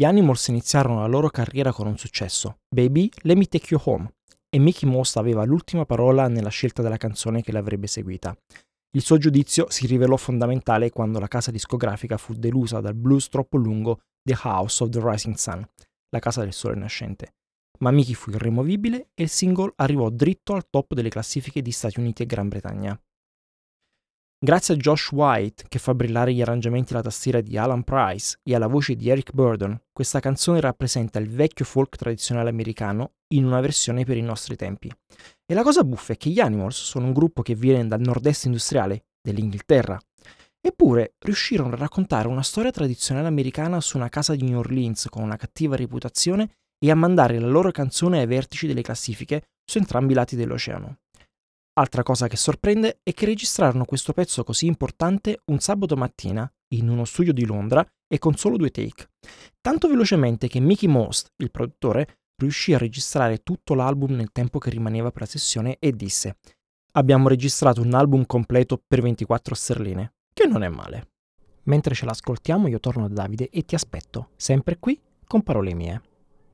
Gli Animals iniziarono la loro carriera con un successo, Baby, Let Me Take You Home, e Mickey Most aveva l'ultima parola nella scelta della canzone che l'avrebbe seguita. Il suo giudizio si rivelò fondamentale quando la casa discografica fu delusa dal blues troppo lungo The House of the Rising Sun, la casa del sole nascente. Ma Mickey fu irremovibile e il singolo arrivò dritto al top delle classifiche di Stati Uniti e Gran Bretagna. Grazie a Josh White, che fa brillare gli arrangiamenti alla tastiera di Alan Price e alla voce di Eric Burdon, questa canzone rappresenta il vecchio folk tradizionale americano in una versione per i nostri tempi. E la cosa buffa è che gli Animals sono un gruppo che viene dal nord-est industriale dell'Inghilterra. Eppure riuscirono a raccontare una storia tradizionale americana su una casa di New Orleans con una cattiva reputazione e a mandare la loro canzone ai vertici delle classifiche su entrambi i lati dell'oceano. Altra cosa che sorprende è che registrarono questo pezzo così importante un sabato mattina in uno studio di Londra e con solo due take. Tanto velocemente che Mickey Most, il produttore, riuscì a registrare tutto l'album nel tempo che rimaneva per la sessione e disse Abbiamo registrato un album completo per 24 sterline, che non è male. Mentre ce l'ascoltiamo io torno da Davide e ti aspetto, sempre qui, con parole mie.